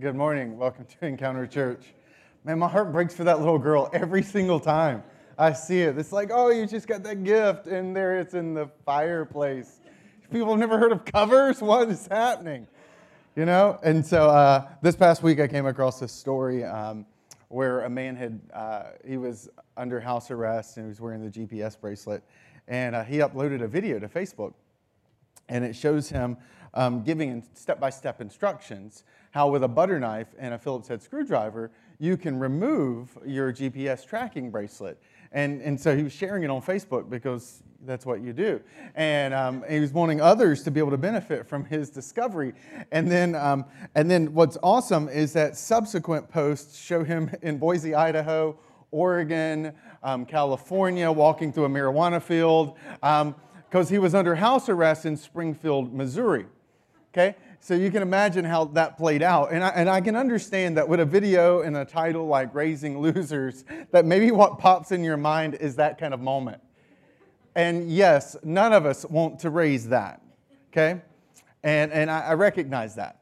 Good morning. Welcome to Encounter Church. Man, my heart breaks for that little girl every single time I see it. It's like, oh, you just got that gift, and there it's in the fireplace. People have never heard of covers. What is happening? You know? And so uh, this past week, I came across this story um, where a man had, uh, he was under house arrest and he was wearing the GPS bracelet, and uh, he uploaded a video to Facebook. And it shows him um, giving step by step instructions how, with a butter knife and a Phillips head screwdriver, you can remove your GPS tracking bracelet. And, and so he was sharing it on Facebook because that's what you do. And um, he was wanting others to be able to benefit from his discovery. And then, um, and then what's awesome is that subsequent posts show him in Boise, Idaho, Oregon, um, California, walking through a marijuana field, because um, he was under house arrest in Springfield, Missouri. Okay? So you can imagine how that played out. And I, and I can understand that with a video and a title like Raising Losers, that maybe what pops in your mind is that kind of moment. And yes, none of us want to raise that. Okay? And, and I, I recognize that.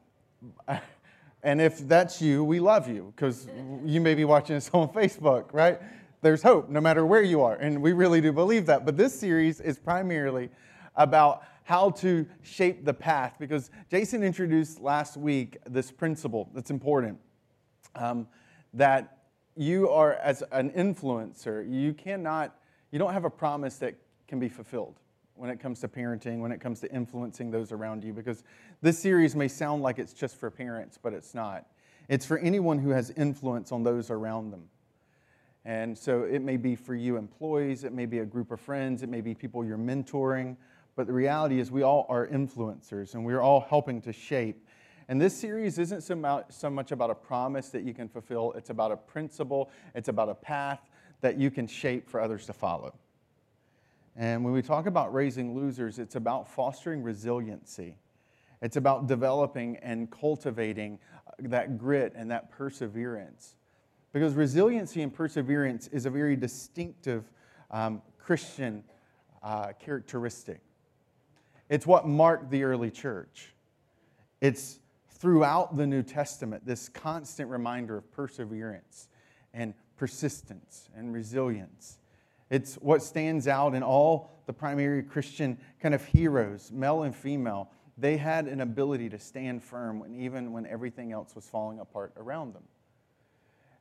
And if that's you, we love you because you may be watching this on Facebook, right? There's hope no matter where you are. And we really do believe that. But this series is primarily about how to shape the path because Jason introduced last week this principle that's important um, that you are, as an influencer, you cannot, you don't have a promise that can be fulfilled when it comes to parenting, when it comes to influencing those around you, because this series may sound like it's just for parents, but it's not. It's for anyone who has influence on those around them. And so it may be for you employees, it may be a group of friends, it may be people you're mentoring, but the reality is, we all are influencers and we're all helping to shape. And this series isn't so much about a promise that you can fulfill, it's about a principle, it's about a path that you can shape for others to follow. And when we talk about raising losers, it's about fostering resiliency. It's about developing and cultivating that grit and that perseverance. Because resiliency and perseverance is a very distinctive um, Christian uh, characteristic. It's what marked the early church. It's throughout the New Testament, this constant reminder of perseverance and persistence and resilience. It's what stands out in all the primary Christian kind of heroes, male and female. They had an ability to stand firm when, even when everything else was falling apart around them.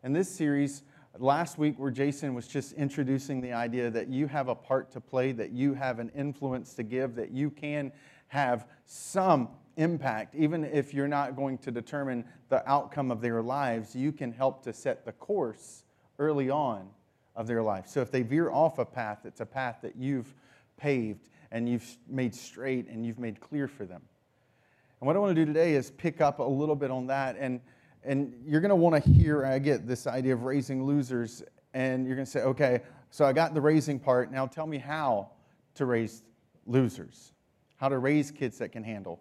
In this series, last week where Jason was just introducing the idea that you have a part to play, that you have an influence to give, that you can have some impact, even if you're not going to determine the outcome of their lives, you can help to set the course early on of their life. So if they veer off a path, it's a path that you've paved and you've made straight and you've made clear for them. And what I want to do today is pick up a little bit on that and and you're going to want to hear, I get this idea of raising losers, and you're going to say, okay, so I got the raising part. Now tell me how to raise losers, how to raise kids that can handle.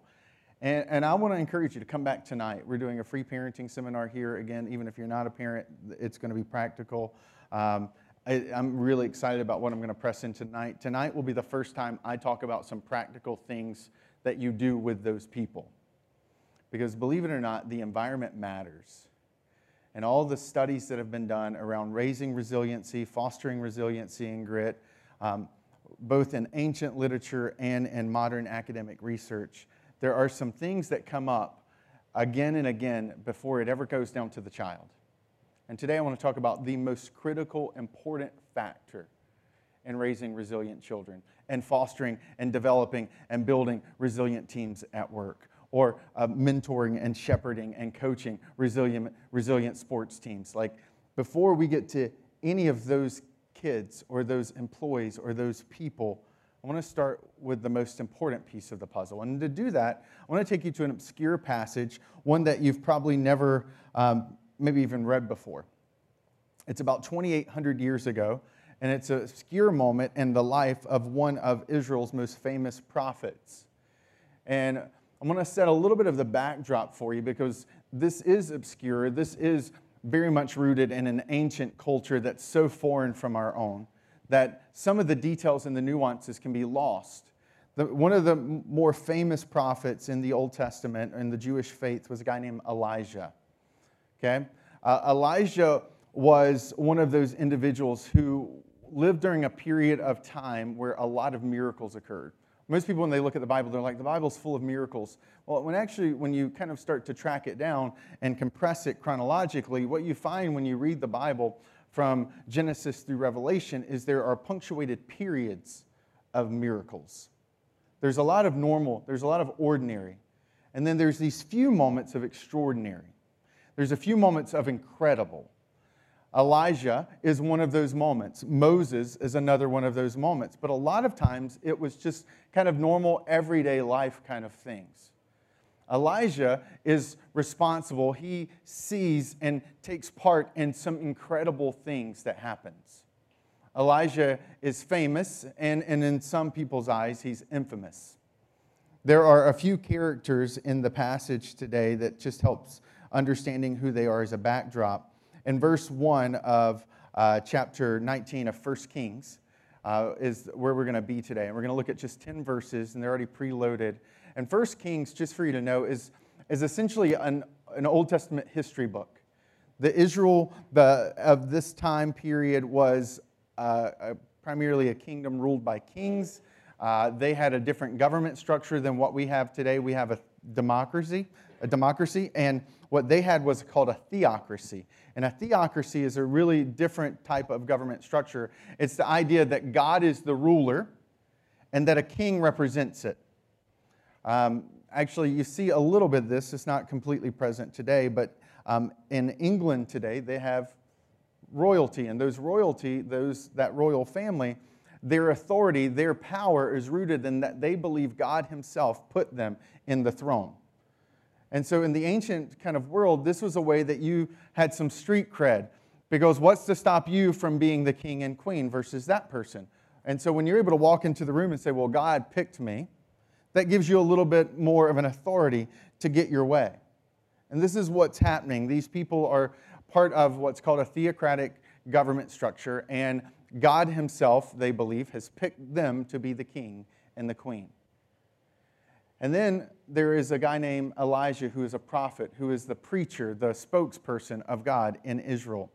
And, and I want to encourage you to come back tonight. We're doing a free parenting seminar here. Again, even if you're not a parent, it's going to be practical. Um, I, am really excited about what I'm going to press in tonight. Tonight will be the first time I talk about some practical things that you do with those people. Because believe it or not, the environment matters. And all the studies that have been done around raising resiliency, fostering resiliency and grit, um, both in ancient literature and in modern academic research, there are some things that come up again and again before it ever goes down to the child. And today I want to talk about the most critical, important factor in raising resilient children and fostering and developing and building resilient teams at work or uh, mentoring and shepherding and coaching resilient, resilient sports teams. Like before we get to any of those kids or those employees or those people, I want to start with the most important piece of the puzzle. And to do that, I want to take you to an obscure passage, one that you've probably never um, maybe even read before. It's about 2,800 years ago, and it's an obscure moment in the life of one of Israel's most famous prophets. And I'm going to set a little bit of the backdrop for you because this is obscure. This is very much rooted in an ancient culture that's so foreign from our own that some of the details and the nuances can be lost. The, one of the more famous prophets in the Old Testament in the Jewish faith was a guy named Elijah. Okay? Uh, Elijah was one of those individuals who lived during a period of time where a lot of miracles occurred. Most people, when they look at the Bible, they're like, the Bible's full of miracles. Well, when actually, when you kind of start to track it down and compress it chronologically, what you find when you read the Bible from Genesis through Revelation is there are punctuated periods of miracles. There's a lot of normal, there's a lot of ordinary, and then there's these few moments of extraordinary. There's a few moments of incredible. Elijah is one of those moments. Moses is another one of those moments. But a lot of times it was just kind of normal, everyday life kind of things. Elijah is responsible. He sees and takes part in some incredible things that happens. Elijah is famous, and, and in some people's eyes, he's infamous. There are a few characters in the passage today that just helps understanding who they are as a backdrop in verse 1 of uh, chapter 19 of 1 Kings uh, is where we're going to be today. And we're going to look at just 10 verses, and they're already preloaded. And 1 Kings, just for you to know, is, is essentially an, an Old Testament history book. The Israel the, of this time period was uh, a, primarily a kingdom ruled by kings. Uh, they had a different government structure than what we have today. We have a democracy, a democracy, and what they had was called a theocracy. And a theocracy is a really different type of government structure. It's the idea that God is the ruler and that a king represents it. Um, actually, you see a little bit of this. It's not completely present today, but um, in England today, they have royalty. And those royalty, those, that royal family, their authority, their power is rooted in that they believe God Himself put them in the throne. And so, in the ancient kind of world, this was a way that you had some street cred. Because what's to stop you from being the king and queen versus that person? And so, when you're able to walk into the room and say, Well, God picked me, that gives you a little bit more of an authority to get your way. And this is what's happening. These people are part of what's called a theocratic government structure, and God Himself, they believe, has picked them to be the king and the queen. And then there is a guy named Elijah who is a prophet, who is the preacher, the spokesperson of God in Israel.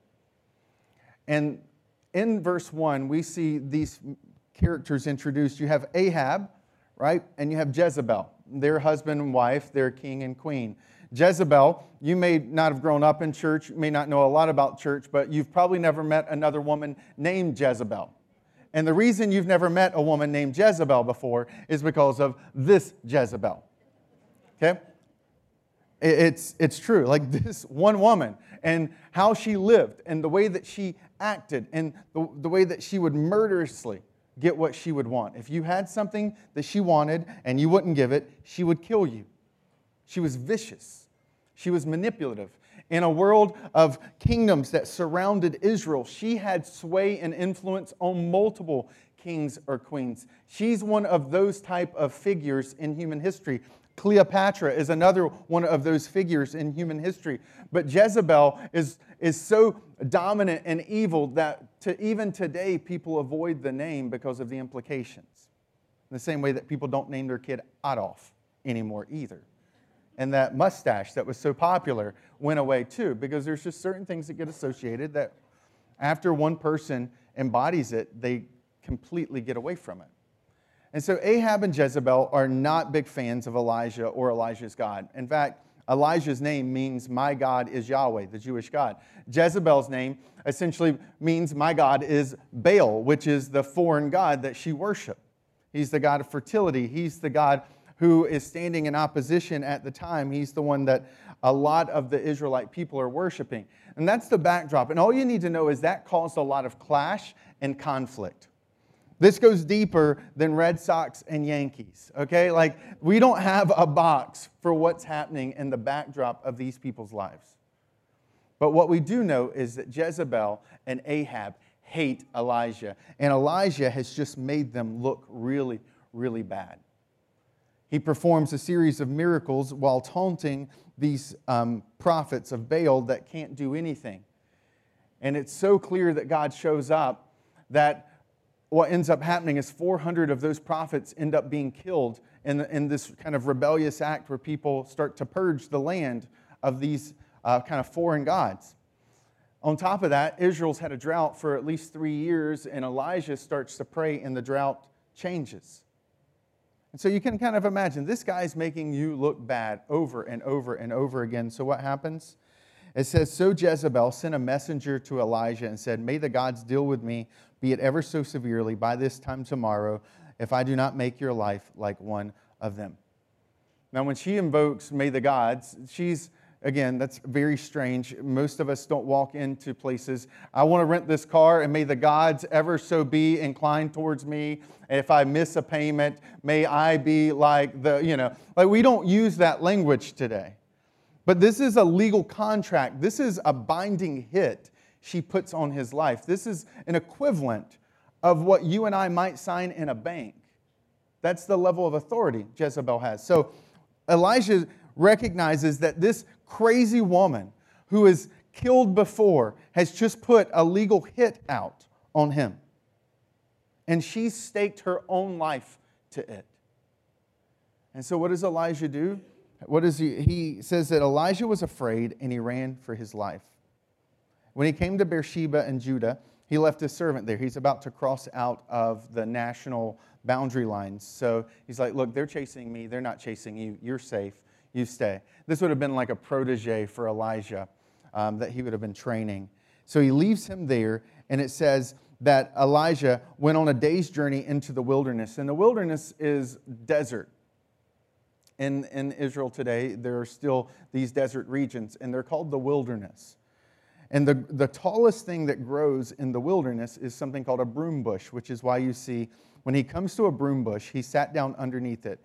And in verse 1, we see these characters introduced. You have Ahab, right? And you have Jezebel, they're husband and wife, they're king and queen. Jezebel, you may not have grown up in church, may not know a lot about church, but you've probably never met another woman named Jezebel. And the reason you've never met a woman named Jezebel before is because of this Jezebel. Okay? It's, it's true. Like this one woman and how she lived and the way that she acted and the, the way that she would murderously get what she would want. If you had something that she wanted and you wouldn't give it, she would kill you. She was vicious. She was manipulative in a world of kingdoms that surrounded Israel, she had sway and influence on multiple kings or queens. She's one of those type of figures in human history. Cleopatra is another one of those figures in human history. But Jezebel is, is so dominant and evil that to even today people avoid the name because of the implications. In the same way that people don't name their kid Adolf anymore either and that mustache that was so popular went away too, because there's just certain things that get associated that after one person embodies it, they completely get away from it. And so Ahab and Jezebel are not big fans of Elijah or Elijah's God. In fact, Elijah's name means my God is Yahweh, the Jewish God. Jezebel's name essentially means my God is Baal, which is the foreign God that she worshiped. He's the God of fertility. He's the God who is standing in opposition at the time. He's the one that a lot of the Israelite people are worshiping. And that's the backdrop. And all you need to know is that caused a lot of clash and conflict. This goes deeper than Red Sox and Yankees, okay? Like, we don't have a box for what's happening in the backdrop of these people's lives. But what we do know is that Jezebel and Ahab hate Elijah, and Elijah has just made them look really, really bad. He performs a series of miracles while taunting these um, prophets of Baal that can't do anything. And it's so clear that God shows up that what ends up happening is 400 of those prophets end up being killed in, in this kind of rebellious act where people start to purge the land of these uh, kind of foreign gods. On top of that, Israel's had a drought for at least three years, and Elijah starts to pray, and the drought changes. And so you can kind of imagine this guy's making you look bad over and over and over again. So what happens? It says, So Jezebel sent a messenger to Elijah and said, May the gods deal with me, be it ever so severely, by this time tomorrow, if I do not make your life like one of them. Now, when she invokes, May the gods, she's Again, that's very strange. Most of us don't walk into places. I want to rent this car, and may the gods ever so be inclined towards me. If I miss a payment, may I be like the, you know, like we don't use that language today. But this is a legal contract, this is a binding hit she puts on his life. This is an equivalent of what you and I might sign in a bank. That's the level of authority Jezebel has. So Elijah recognizes that this crazy woman who is killed before has just put a legal hit out on him. And she's staked her own life to it. And so, what does Elijah do? What does he? He says that Elijah was afraid and he ran for his life. When he came to Beersheba in Judah, he left his servant there. He's about to cross out of the national boundary lines. So he's like, Look, they're chasing me. They're not chasing you. You're safe you stay. This would have been like a protege for Elijah um, that he would have been training. So he leaves him there, and it says that Elijah went on a day's journey into the wilderness. And the wilderness is desert. In, in Israel today, there are still these desert regions, and they're called the wilderness. And the, the tallest thing that grows in the wilderness is something called a broom bush, which is why you see when he comes to a broom bush, he sat down underneath it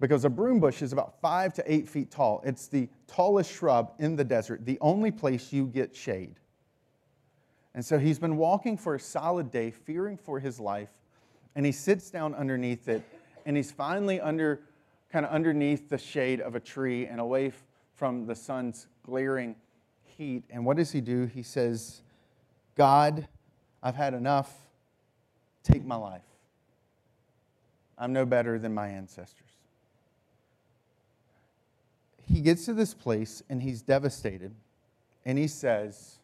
because a broom bush is about five to eight feet tall. It's the tallest shrub in the desert, the only place you get shade. And so he's been walking for a solid day, fearing for his life, and he sits down underneath it, and he's finally under, kind of underneath the shade of a tree and away from the sun's glaring heat. And what does he do? He says, God, I've had enough. Take my life. I'm no better than my ancestors he gets to this place and he's devastated. And he says,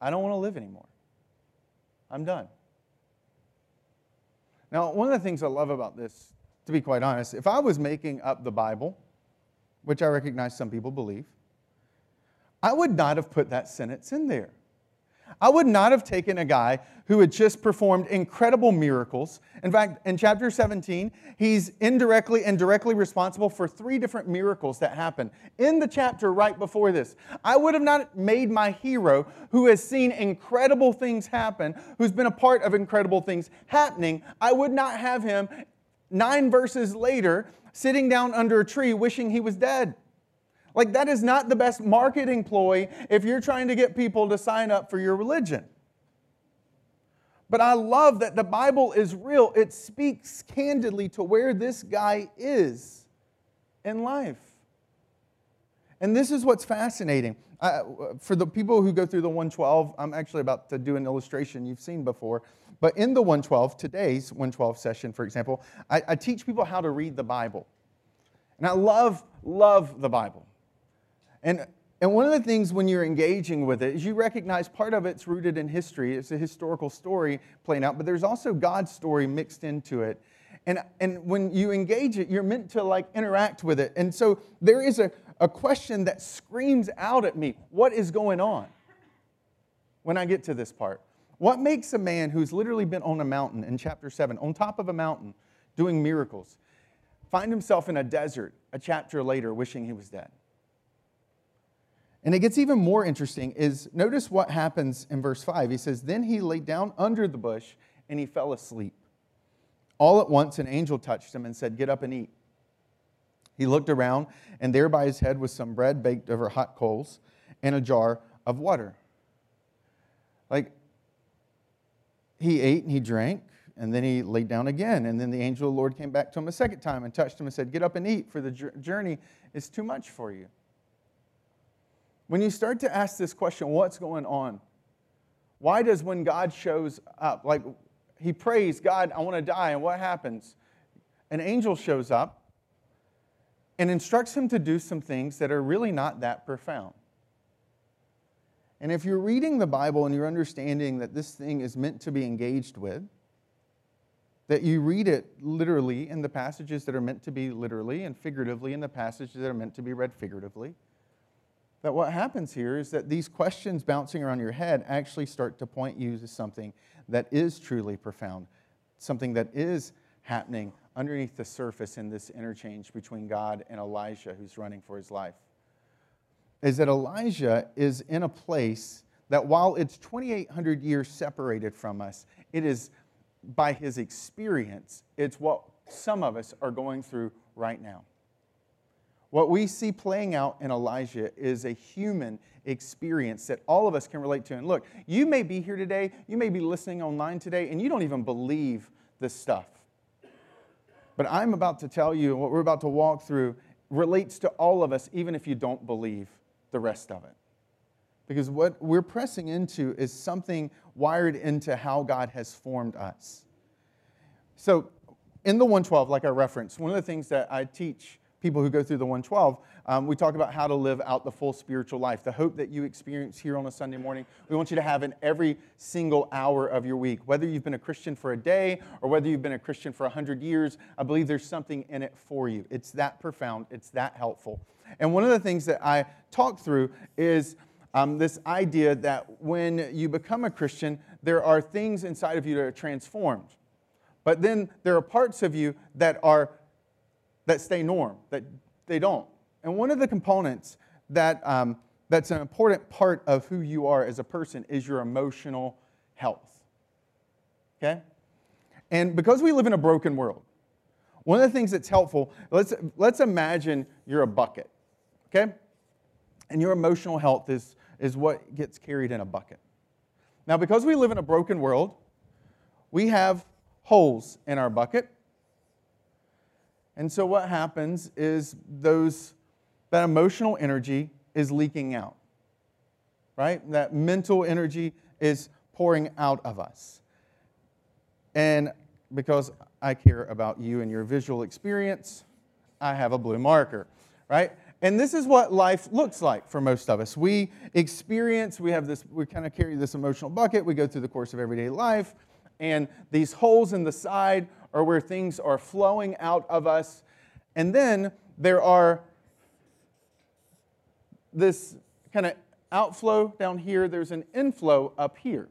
I don't want to live anymore. I'm done. Now, one of the things I love about this, to be quite honest, if I was making up the Bible, which I recognize some people believe, I would not have put that sentence in there. I would not have taken a guy who had just performed incredible miracles. In fact, in chapter 17, he's indirectly and directly responsible for three different miracles that happen in the chapter right before this. I would have not made my hero, who has seen incredible things happen, who's been a part of incredible things happening, I would not have him nine verses later sitting down under a tree wishing he was dead. Like, that is not the best marketing ploy if you're trying to get people to sign up for your religion. But I love that the Bible is real. It speaks candidly to where this guy is in life. And this is what's fascinating. I, for the people who go through the 112, I'm actually about to do an illustration you've seen before. But in the 112, today's 112 session, for example, I, I teach people how to read the Bible. And I love, love the Bible. And, and one of the things when you're engaging with it is you recognize part of it's rooted in history. It's a historical story playing out, but there's also God's story mixed into it. And, and when you engage it, you're meant to like interact with it. And so there is a, a question that screams out at me what is going on when I get to this part? What makes a man who's literally been on a mountain in chapter 7, on top of a mountain, doing miracles, find himself in a desert a chapter later wishing he was dead? And it gets even more interesting is notice what happens in verse 5. He says, Then he lay down under the bush and he fell asleep. All at once an angel touched him and said, Get up and eat. He looked around, and there by his head was some bread baked over hot coals and a jar of water. Like, he ate and he drank, and then he laid down again. And then the angel of the Lord came back to him a second time and touched him and said, Get up and eat, for the journey is too much for you. When you start to ask this question, what's going on? Why does when God shows up, like he prays, God, I want to die, and what happens? An angel shows up and instructs him to do some things that are really not that profound. And if you're reading the Bible and you're understanding that this thing is meant to be engaged with, that you read it literally in the passages that are meant to be literally and figuratively in the passages that are meant to be read figuratively, that what happens here is that these questions bouncing around your head actually start to point you to something that is truly profound, something that is happening underneath the surface in this interchange between God and Elijah who's running for his life. Is that Elijah is in a place that while it's 2,800 years separated from us, it is by his experience, it's what some of us are going through right now. What we see playing out in Elijah is a human experience that all of us can relate to. And look, you may be here today, you may be listening online today, and you don't even believe this stuff. But I'm about to tell you, what we're about to walk through relates to all of us, even if you don't believe the rest of it. Because what we're pressing into is something wired into how God has formed us. So, in the 112, like I referenced, one of the things that I teach people who go through the 112, um, we talk about how to live out the full spiritual life. The hope that you experience here on a Sunday morning, we want you to have in every single hour of your week. Whether you've been a Christian for a day or whether you've been a Christian for 100 years, I believe there's something in it for you. It's that profound, it's that helpful. And one of the things that I talk through is um, this idea that when you become a Christian, there are things inside of you that are transformed. But then there are parts of you that are that stay norm, that they don't. And one of the components that, um, that's an important part of who you are as a person is your emotional health. Okay? And because we live in a broken world, one of the things that's helpful, let's, let's imagine you're a bucket, okay? And your emotional health is, is what gets carried in a bucket. Now, because we live in a broken world, we have holes in our bucket and so what happens is those that emotional energy is leaking out. Right? That mental energy is pouring out of us. And because I care about you and your visual experience, I have a blue marker, right? And this is what life looks like for most of us. We experience, we have this, we kind of carry this emotional bucket, we go through the course of everyday life, and these holes in the side or where things are flowing out of us. And then there are this kind of outflow down here, there's an inflow up here.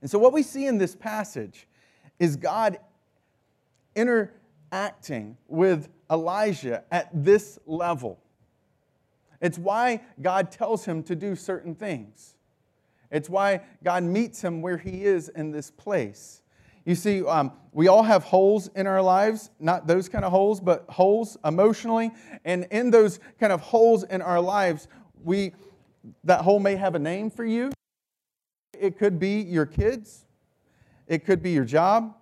And so, what we see in this passage is God interacting with Elijah at this level. It's why God tells him to do certain things. It's why God meets him where he is in this place. You see, um, we all have holes in our lives, not those kind of holes, but holes emotionally. And in those kind of holes in our lives, we, that hole may have a name for you. It could be your kids, it could be your job,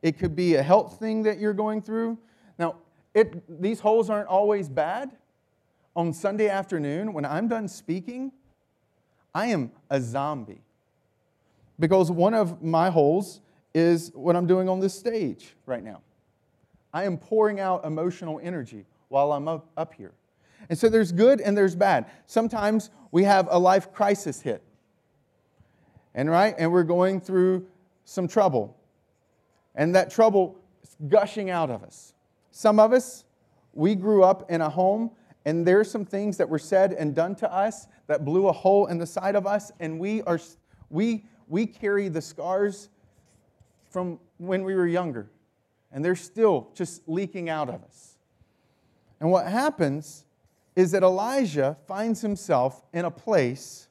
it could be a health thing that you're going through. Now, it, these holes aren't always bad. On Sunday afternoon, when I'm done speaking, I am a zombie. Because one of my holes is what I'm doing on this stage right now. I am pouring out emotional energy while I'm up, up here. And so there's good and there's bad. Sometimes we have a life crisis hit. And right, and we're going through some trouble. And that trouble is gushing out of us. Some of us, we grew up in a home and there's some things that were said and done to us that blew a hole in the side of us and we are we we carry the scars from when we were younger, and they're still just leaking out of us. And what happens is that Elijah finds himself in a place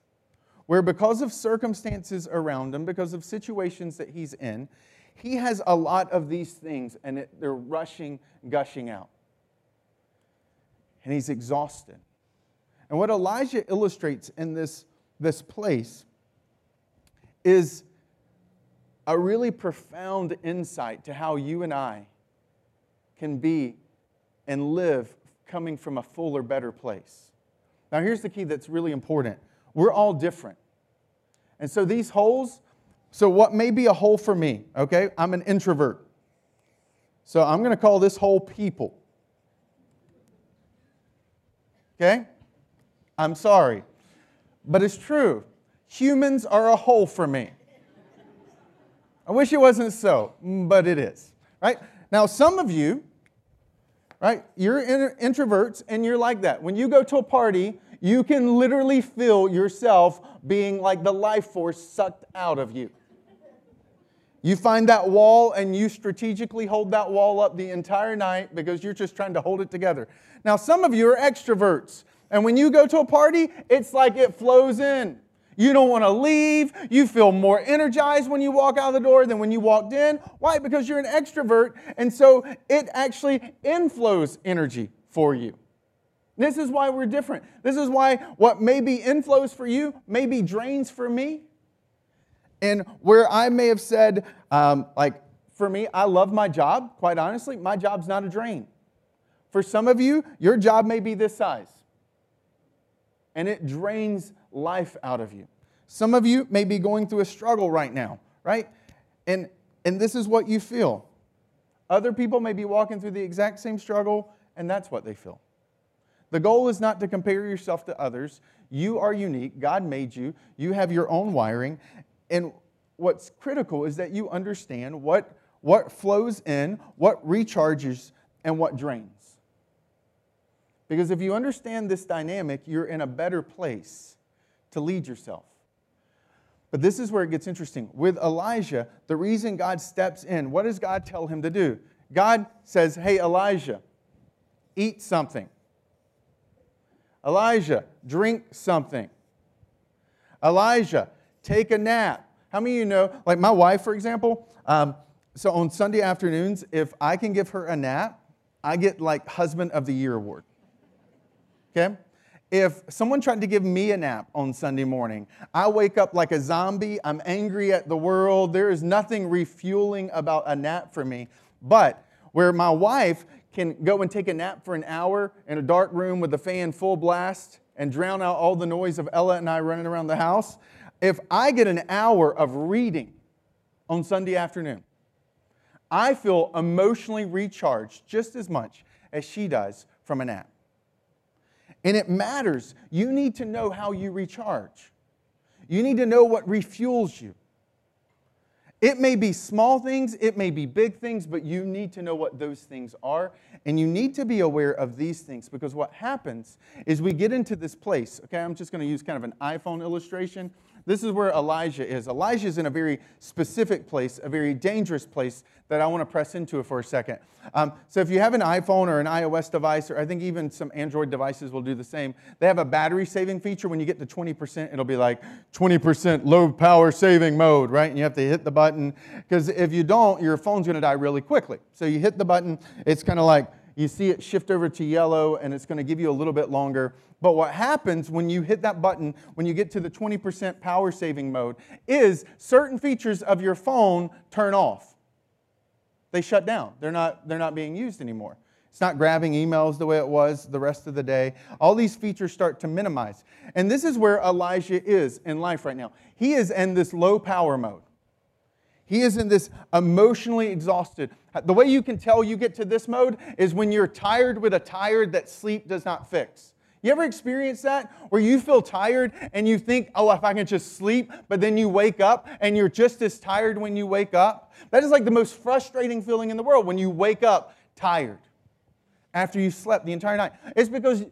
where, because of circumstances around him, because of situations that he's in, he has a lot of these things and it, they're rushing, gushing out. And he's exhausted. And what Elijah illustrates in this, this place is a really profound insight to how you and I can be and live coming from a fuller, better place. Now, here's the key that's really important we're all different. And so these holes, so what may be a hole for me, okay? I'm an introvert. So I'm going to call this hole people. Okay? I'm sorry. But it's true. Humans are a hole for me. I wish it wasn't so, mm, but it is. Right? Now, some of you, right, you're introverts and you're like that. When you go to a party, you can literally feel yourself being like the life force sucked out of you. You find that wall and you strategically hold that wall up the entire night because you're just trying to hold it together. Now, some of you are extroverts, and when you go to a party, it's like it flows in. You don't want to leave. You feel more energized when you walk out of the door than when you walked in. Why? Because you're an extrovert, and so it actually inflows energy for you. This is why we're different. This is why what maybe inflows for you maybe drains for me. And where I may have said, um, like, for me, I love my job, quite honestly, my job's not a drain. For some of you, your job may be this size, and it drains life out of you. Some of you may be going through a struggle right now, right? And, and this is what you feel. Other people may be walking through the exact same struggle, and that's what they feel. The goal is not to compare yourself to others. You are unique. God made you. You have your own wiring. And what's critical is that you understand what, what flows in, what recharges, and what drains. Because if you understand this dynamic, you're in a better place to lead yourself. But this is where it gets interesting. With Elijah, the reason God steps in, what does God tell him to do? God says, Hey, Elijah, eat something. Elijah, drink something. Elijah, take a nap. How many of you know, like my wife, for example, um, so on Sunday afternoons, if I can give her a nap, I get like Husband of the Year award. Okay? If someone tried to give me a nap on Sunday morning, I wake up like a zombie. I'm angry at the world. There is nothing refueling about a nap for me. But where my wife can go and take a nap for an hour in a dark room with the fan full blast and drown out all the noise of Ella and I running around the house, if I get an hour of reading on Sunday afternoon, I feel emotionally recharged just as much as she does from a nap. And it matters. You need to know how you recharge. You need to know what refuels you. It may be small things, it may be big things, but you need to know what those things are. And you need to be aware of these things because what happens is we get into this place. Okay, I'm just going to use kind of an iPhone illustration. This is where Elijah is. Elijah is in a very specific place, a very dangerous place that I want to press into for a second. Um, so, if you have an iPhone or an iOS device, or I think even some Android devices will do the same, they have a battery saving feature. When you get to 20%, it'll be like 20% low power saving mode, right? And you have to hit the button because if you don't, your phone's going to die really quickly. So, you hit the button, it's kind of like you see it shift over to yellow and it's going to give you a little bit longer. But what happens when you hit that button, when you get to the 20% power saving mode, is certain features of your phone turn off. They shut down. They're not, they're not being used anymore. It's not grabbing emails the way it was the rest of the day. All these features start to minimize. And this is where Elijah is in life right now. He is in this low power mode. He is in this emotionally exhausted. The way you can tell you get to this mode is when you're tired with a tired that sleep does not fix. You ever experience that where you feel tired and you think, oh, if I can just sleep, but then you wake up and you're just as tired when you wake up? That is like the most frustrating feeling in the world when you wake up tired after you slept the entire night. It's because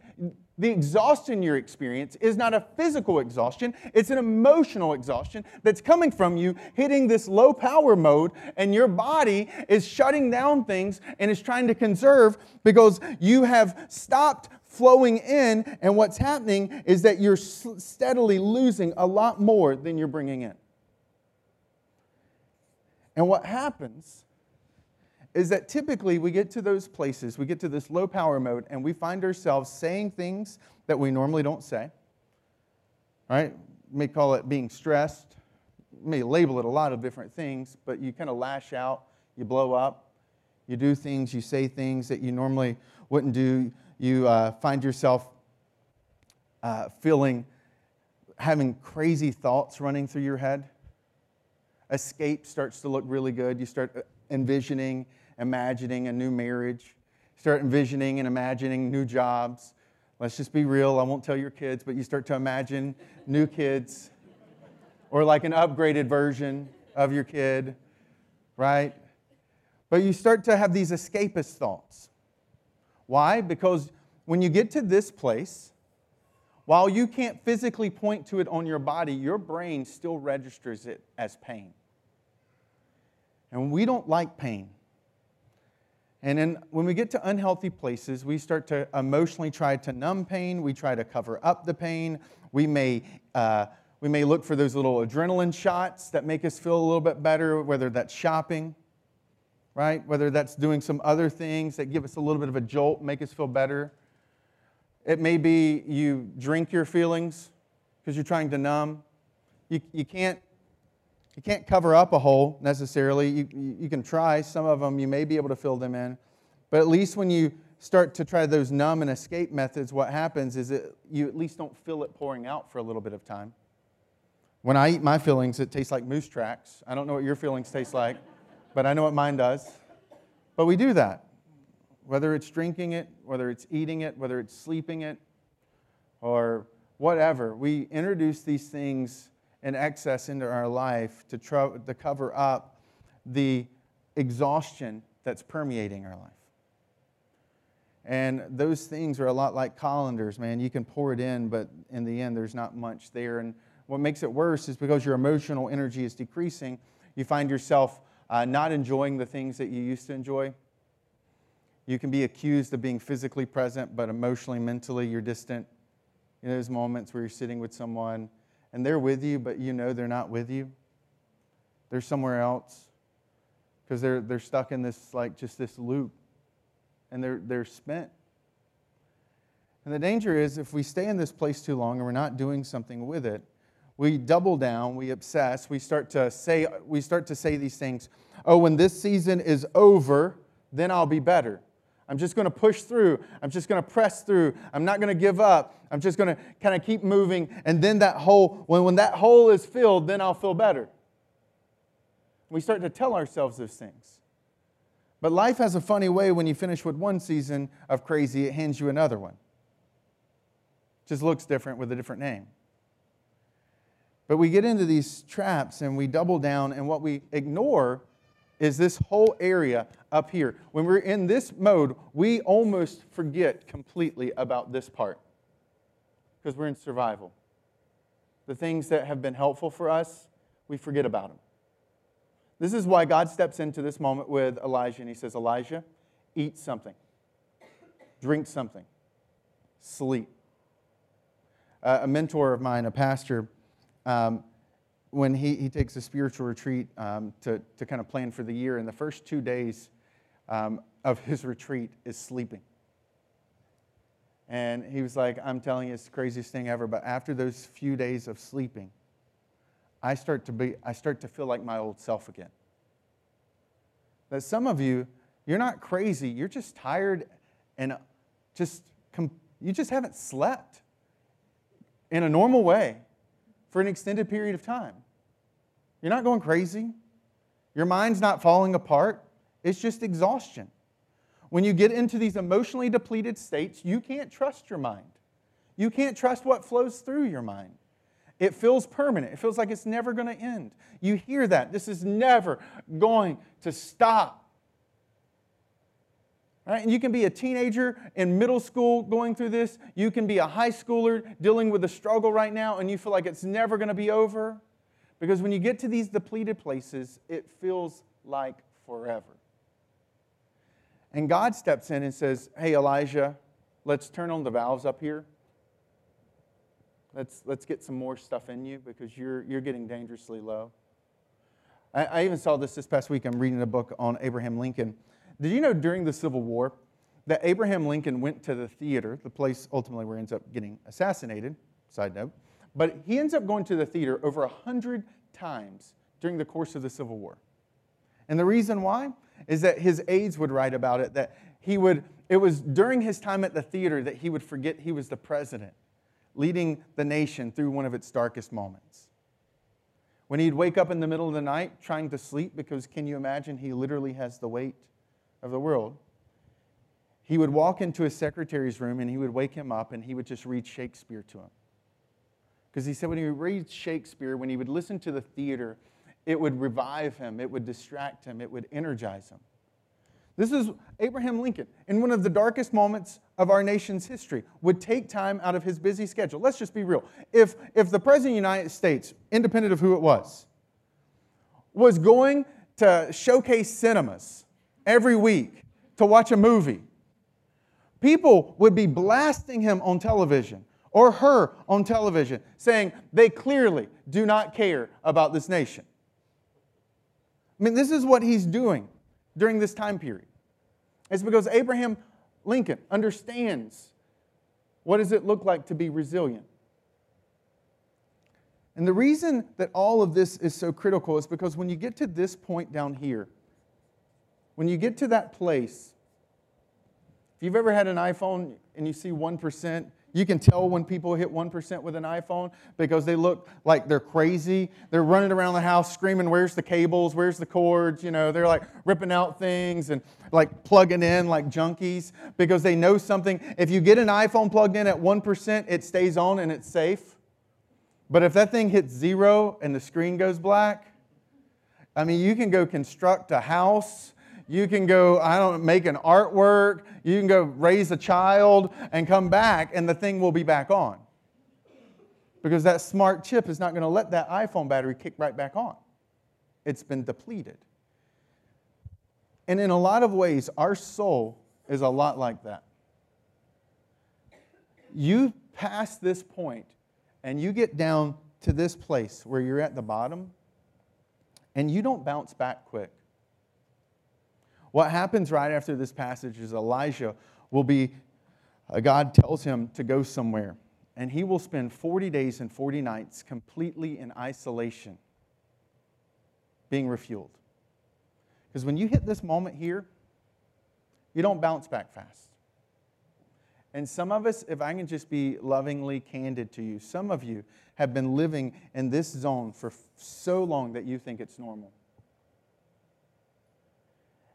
the exhaustion you experience is not a physical exhaustion, it's an emotional exhaustion that's coming from you hitting this low power mode, and your body is shutting down things and is trying to conserve because you have stopped flowing in, and what's happening is that you're steadily losing a lot more than you're bringing in. And what happens is that typically we get to those places, we get to this low power mode, and we find ourselves saying things that we normally don't say. Right? may call it being stressed, may label it a lot of different things, but you kind of lash out, you blow up, you do things, you say things that you normally wouldn't do. You uh, find yourself uh, feeling, having crazy thoughts running through your head. Escape starts to look really good. You start uh, envisioning imagining a new marriage, start envisioning and imagining new jobs. Let's just be real. I won't tell your kids, but you start to imagine new kids or like an upgraded version of your kid, right? But you start to have these escapist thoughts. Why? Because when you get to this place, while you can't physically point to it on your body, your brain still registers it as pain. And we don't like pain. And then when we get to unhealthy places, we start to emotionally try to numb pain. We try to cover up the pain. We may, uh, we may look for those little adrenaline shots that make us feel a little bit better, whether that's shopping, right? Whether that's doing some other things that give us a little bit of a jolt, make us feel better. It may be you drink your feelings because you're trying to numb. You, you, can't, you can't cover up a hole necessarily. You, you can try. Some of them you may be able to fill them in. But at least when you start to try those numb and escape methods, what happens is that you at least don't feel it pouring out for a little bit of time. When I eat my fillings, it tastes like moose tracks. I don't know what your feelings taste like, but I know what mine does. But we do that whether it's drinking it, whether it's eating it, whether it's sleeping it, or whatever. We introduce these things in excess into our life to, try, to cover up the exhaustion that's permeating our life. And those things are a lot like colanders, man. You can pour it in, but in the end, there's not much there. And what makes it worse is because your emotional energy is decreasing, you find yourself uh, not enjoying the things that you used to enjoy. You can be accused of being physically present, but emotionally, mentally, you're distant. In those moments where you're sitting with someone and they're with you, but you know they're not with you. They're somewhere else because they're, they're stuck in this, like, just this loop and they're, they're spent. And the danger is if we stay in this place too long and we're not doing something with it, we double down, we obsess, we start to say, we start to say these things. Oh, when this season is over, then I'll be better. I'm just going to push through. I'm just going to press through. I'm not going to give up. I'm just going to kind of keep moving. And then that hole, when, when that hole is filled, then I'll feel better. We start to tell ourselves those things. But life has a funny way when you finish with one season of crazy, it hands you another one. It Just looks different with a different name. But we get into these traps and we double down, and what we ignore is this whole area up here. When we're in this mode, we almost forget completely about this part because we're in survival. The things that have been helpful for us, we forget about them. This is why God steps into this moment with Elijah and he says, Elijah, eat something, drink something, sleep. Uh, a mentor of mine, a pastor, um, when he, he takes a spiritual retreat um, to, to kind of plan for the year, and the first two days um, of his retreat is sleeping. And he was like, I'm telling you, it's the craziest thing ever. But after those few days of sleeping, I start to, be, I start to feel like my old self again. That some of you, you're not crazy, you're just tired and just, you just haven't slept in a normal way for an extended period of time. You're not going crazy. Your mind's not falling apart. It's just exhaustion. When you get into these emotionally depleted states, you can't trust your mind. You can't trust what flows through your mind. It feels permanent. It feels like it's never going to end. You hear that. This is never going to stop. Right? And you can be a teenager in middle school going through this. You can be a high schooler dealing with a struggle right now, and you feel like it's never going to be over. Because when you get to these depleted places, it feels like forever. And God steps in and says, Hey, Elijah, let's turn on the valves up here. Let's, let's get some more stuff in you because you're, you're getting dangerously low. I, I even saw this this past week. I'm reading a book on Abraham Lincoln. Did you know during the Civil War that Abraham Lincoln went to the theater, the place ultimately where he ends up getting assassinated, side note, but he ends up going to the theater over 100 times during the course of the Civil War. And the reason why is that his aides would write about it that he would, it was during his time at the theater that he would forget he was the president, leading the nation through one of its darkest moments. When he'd wake up in the middle of the night trying to sleep, because can you imagine he literally has the weight of the world, he would walk into his secretary's room and he would wake him up and he would just read Shakespeare to him. Because he said when he would read Shakespeare, when he would listen to the theater, it would revive him, it would distract him, it would energize him. This is Abraham Lincoln, in one of the darkest moments of our nation's history, would take time out of his busy schedule. Let's just be real. If, if the President of the United States, independent of who it was, was going to showcase cinemas every week to watch a movie, people would be blasting him on television or her on television saying they clearly do not care about this nation. I mean, this is what he's doing during this time period. It's because Abraham Lincoln understands what does it look like to be resilient. And the reason that all of this is so critical is because when you get to this point down here, when you get to that place, if you've ever had an iPhone and you see 1%, you can tell when people hit 1% with an iPhone because they look like they're crazy. They're running around the house screaming, Where's the cables? Where's the cords? You know, they're like ripping out things and like plugging in like junkies because they know something. If you get an iPhone plugged in at 1%, it stays on and it's safe. But if that thing hits zero and the screen goes black, I mean, you can go construct a house you can go, I don't make an artwork. You can go raise a child and come back, and the thing will be back on. Because that smart chip is not going to let that iPhone battery kick right back on. It's been depleted. And in a lot of ways, our soul is a lot like that. You pass this point and you get down to this place where you're at the bottom and you don't bounce back quick. What happens right after this passage is Elijah will be, uh, God tells him to go somewhere, and he will spend 40 days and 40 nights completely in isolation, being refueled. Because when you hit this moment here, you don't bounce back fast. And some of us, if I can just be lovingly candid to you, some of you have been living in this zone for so long that you think it's normal.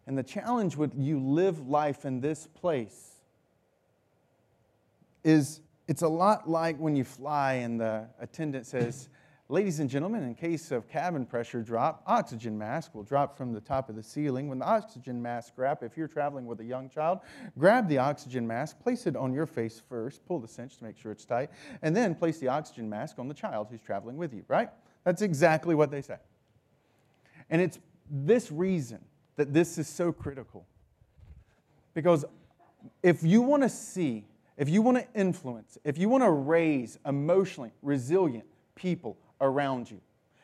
And the challenge with you live life in this place is it's a lot like when you fly and the attendant says, Ladies and gentlemen, in case of cabin pressure drop, oxygen mask will drop from the top of the ceiling. When the oxygen mask grab, if you're traveling with a young child, grab the oxygen mask, place it on your face first, pull the cinch to make sure it's tight, and then place the oxygen mask on the child who's traveling with you, right? That's exactly what they say. And it's this reason that this is so critical. Because if you want to see, if you want to influence, if you want to raise emotionally resilient people around you,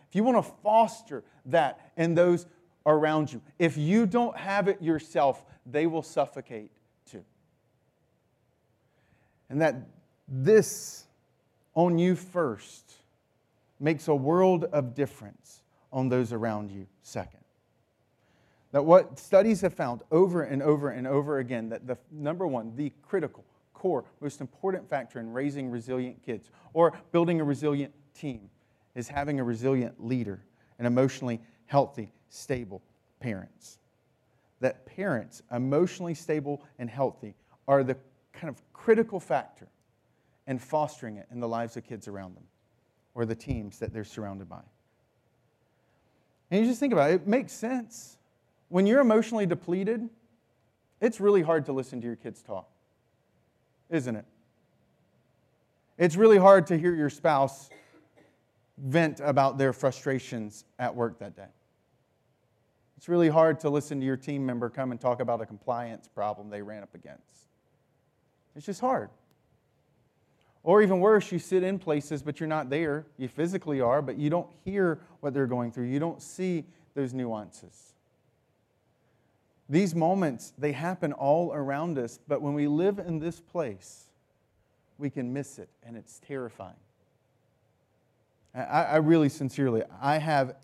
if you want to foster that in those around you, if you don't have it yourself, they will suffocate too. And that this on you first makes a world of difference on those around you second. That what studies have found over and over and over again that the number one, the critical, core, most important factor in raising resilient kids or building a resilient team is having a resilient leader and emotionally healthy, stable parents. That parents, emotionally stable and healthy, are the kind of critical factor in fostering it in the lives of kids around them or the teams that they're surrounded by. And you just think about it, it makes sense when you're emotionally depleted, it's really hard to listen to your kids talk, isn't it? It's really hard to hear your spouse vent about their frustrations at work that day. It's really hard to listen to your team member come and talk about a compliance problem they ran up against. It's just hard. Or even worse, you sit in places, but you're not there. You physically are, but you don't hear what they're going through. You don't see those nuances. These moments, they happen all around us, but when we live in this place, we can miss it, and it's terrifying. I, I really sincerely, I have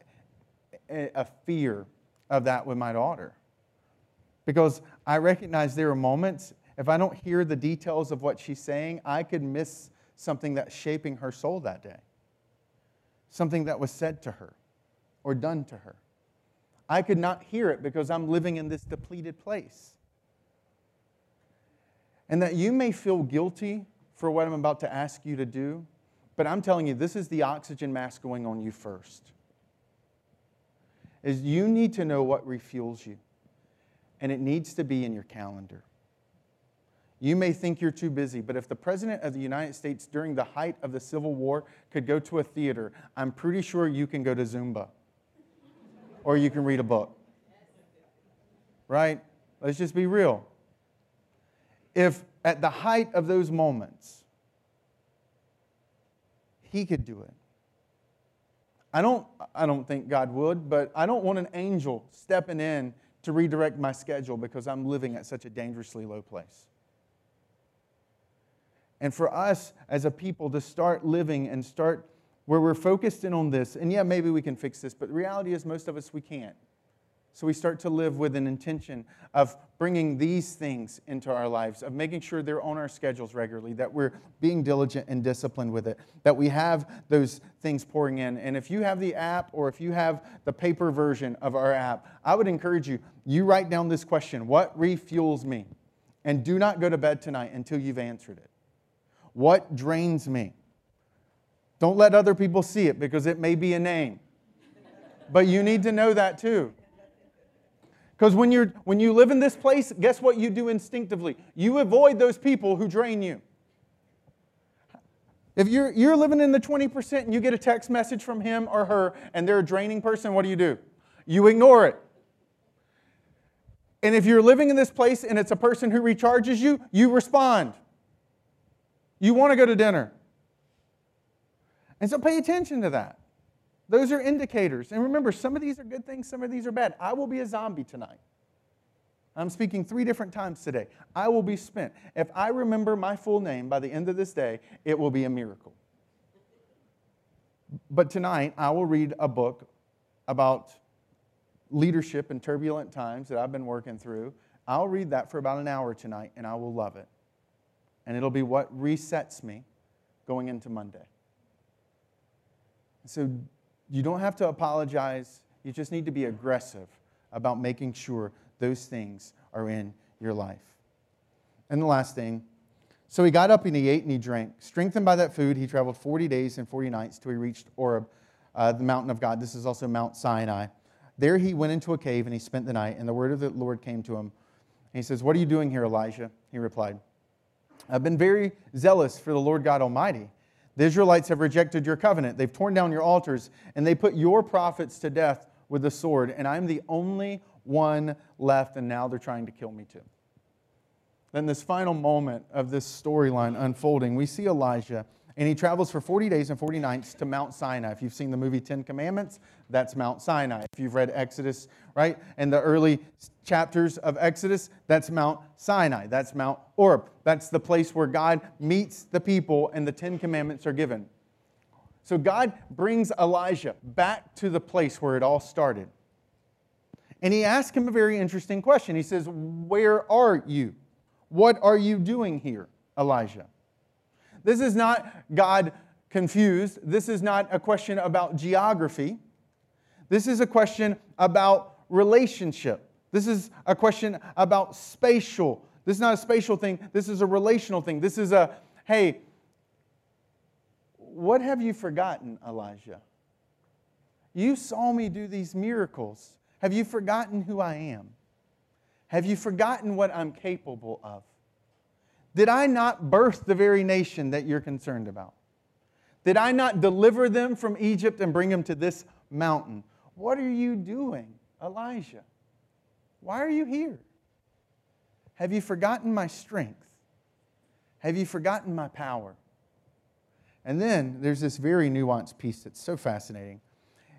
a, a fear of that with my daughter because I recognize there are moments, if I don't hear the details of what she's saying, I could miss something that's shaping her soul that day, something that was said to her or done to her. I could not hear it because I'm living in this depleted place. And that you may feel guilty for what I'm about to ask you to do, but I'm telling you, this is the oxygen mask going on you first. Is you need to know what refuels you, and it needs to be in your calendar. You may think you're too busy, but if the President of the United States during the height of the Civil War could go to a theater, I'm pretty sure you can go to Zumba or you can read a book. Right? Let's just be real. If at the height of those moments, he could do it. I don't, I don't think God would, but I don't want an angel stepping in to redirect my schedule because I'm living at such a dangerously low place. And for us as a people to start living and start where we're focused in on this, and yeah, maybe we can fix this, but the reality is most of us we can't. So we start to live with an intention of bringing these things into our lives, of making sure they're on our schedules regularly, that we're being diligent and disciplined with it, that we have those things pouring in. And if you have the app or if you have the paper version of our app, I would encourage you, you write down this question What refuels me? And do not go to bed tonight until you've answered it. What drains me? Don't let other people see it because it may be a name. But you need to know that too. Because when, you're, when you live in this place, guess what you do instinctively? You avoid those people who drain you. If you're, you're living in the 20% and you get a text message from him or her and they're a draining person, what do you do? You ignore it. And if you're living in this place and it's a person who recharges you, you respond. You want to go to dinner. And so pay attention to that. Those are indicators. And remember, some of these are good things, some of these are bad. I will be a zombie tonight. I'm speaking three different times today. I will be spent. If I remember my full name by the end of this day, it will be a miracle. But tonight, I will read a book about leadership in turbulent times that I've been working through. I'll read that for about an hour tonight, and I will love it. And it'll be what resets me going into Monday. So you don't have to apologize. You just need to be aggressive about making sure those things are in your life. And the last thing so he got up and he ate and he drank. Strengthened by that food, he traveled 40 days and 40 nights till he reached Horeb, uh, the mountain of God. This is also Mount Sinai. There he went into a cave and he spent the night, and the word of the Lord came to him. And he says, What are you doing here, Elijah? He replied, I've been very zealous for the Lord God Almighty. The Israelites have rejected your covenant. They've torn down your altars, and they put your prophets to death with the sword, and I'm the only one left, and now they're trying to kill me too. Then, this final moment of this storyline unfolding, we see Elijah, and he travels for 40 days and 40 nights to Mount Sinai. If you've seen the movie Ten Commandments, that's Mount Sinai. If you've read Exodus, right, and the early chapters of Exodus, that's Mount Sinai. That's Mount Horeb. That's the place where God meets the people and the Ten Commandments are given. So God brings Elijah back to the place where it all started. And he asks him a very interesting question. He says, Where are you? What are you doing here, Elijah? This is not God confused. This is not a question about geography. This is a question about relationship. This is a question about spatial. This is not a spatial thing. This is a relational thing. This is a, hey, what have you forgotten, Elijah? You saw me do these miracles. Have you forgotten who I am? Have you forgotten what I'm capable of? Did I not birth the very nation that you're concerned about? Did I not deliver them from Egypt and bring them to this mountain? What are you doing, Elijah? Why are you here? Have you forgotten my strength? Have you forgotten my power? And then there's this very nuanced piece that's so fascinating.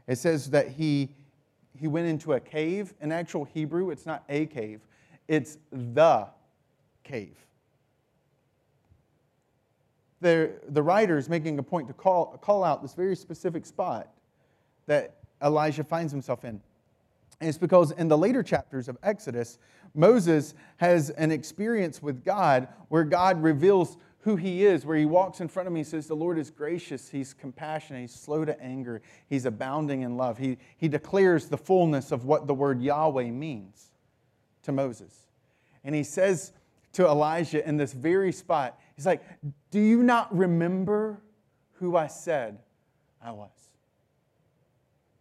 It says that he, he went into a cave. In actual Hebrew, it's not a cave, it's the cave. The, the writer is making a point to call, call out this very specific spot that Elijah finds himself in. And it's because in the later chapters of Exodus, Moses has an experience with God where God reveals who he is, where he walks in front of me and says, The Lord is gracious, he's compassionate, he's slow to anger, he's abounding in love. He, he declares the fullness of what the word Yahweh means to Moses. And he says to Elijah in this very spot. He's like, Do you not remember who I said I was?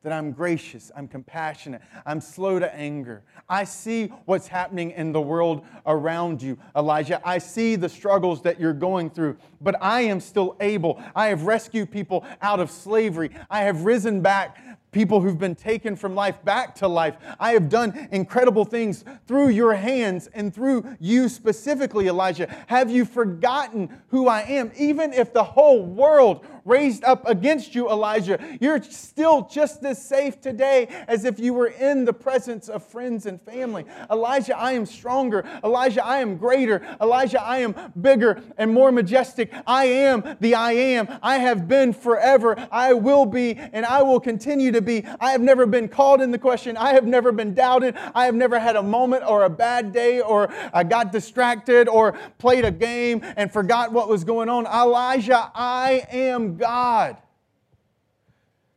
that I'm gracious, I'm compassionate, I'm slow to anger. I see what's happening in the world around you, Elijah. I see the struggles that you're going through, but I am still able. I have rescued people out of slavery. I have risen back people who've been taken from life back to life. I have done incredible things through your hands and through you specifically, Elijah. Have you forgotten who I am? Even if the whole world raised up against you, Elijah, you're still just as safe today as if you were in the presence of friends and family. Elijah, I am stronger. Elijah, I am greater. Elijah, I am bigger and more majestic. I am the I am. I have been forever. I will be, and I will continue to be. I have never been called in the question. I have never been doubted. I have never had a moment or a bad day or I got distracted or played a game and forgot what was going on. Elijah, I am God.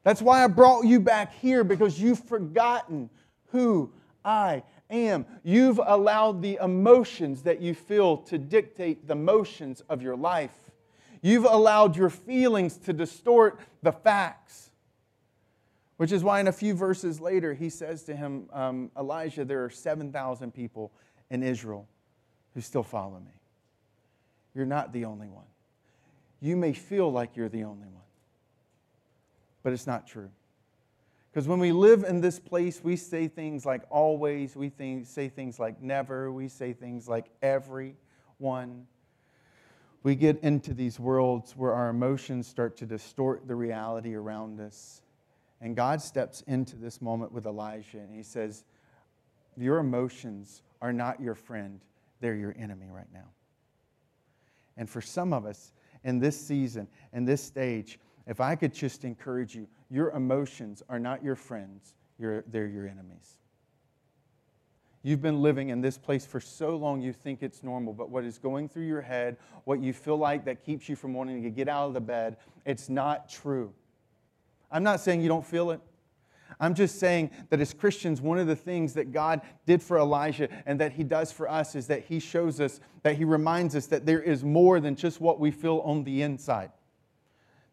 That's why I brought you back here because you've forgotten who I am. You've allowed the emotions that you feel to dictate the motions of your life. You've allowed your feelings to distort the facts. Which is why, in a few verses later, he says to him, um, Elijah, there are 7,000 people in Israel who still follow me. You're not the only one. You may feel like you're the only one, but it's not true. Because when we live in this place, we say things like always, we think, say things like never, we say things like everyone. We get into these worlds where our emotions start to distort the reality around us and God steps into this moment with Elijah and he says, Your emotions are not your friend, they're your enemy right now. And for some of us in this season, in this stage, if I could just encourage you, your emotions are not your friends, they're your enemies. You've been living in this place for so long you think it's normal, but what is going through your head, what you feel like that keeps you from wanting to get out of the bed, it's not true. I'm not saying you don't feel it. I'm just saying that as Christians, one of the things that God did for Elijah and that he does for us is that he shows us, that he reminds us that there is more than just what we feel on the inside.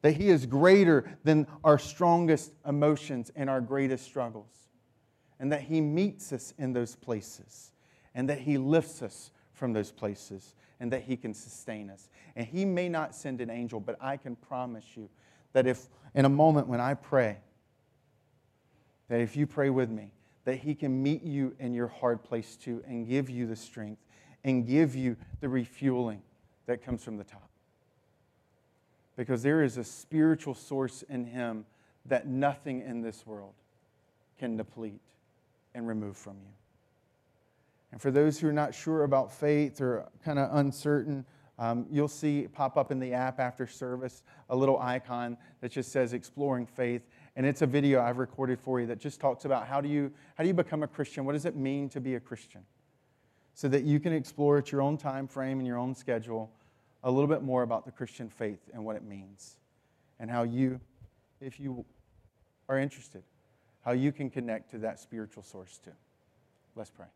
That he is greater than our strongest emotions and our greatest struggles. And that he meets us in those places. And that he lifts us from those places. And that he can sustain us. And he may not send an angel, but I can promise you that if in a moment when I pray, that if you pray with me, that He can meet you in your hard place too and give you the strength and give you the refueling that comes from the top. Because there is a spiritual source in Him that nothing in this world can deplete and remove from you. And for those who are not sure about faith or kind of uncertain, um, you'll see pop up in the app after service a little icon that just says exploring faith. And it's a video i've recorded for you that just talks about how do you how do you become a christian? What does it mean to be a christian? So that you can explore at your own time frame and your own schedule a little bit more about the christian faith and what it means. And how you if you are interested how you can connect to that spiritual source too. Let's pray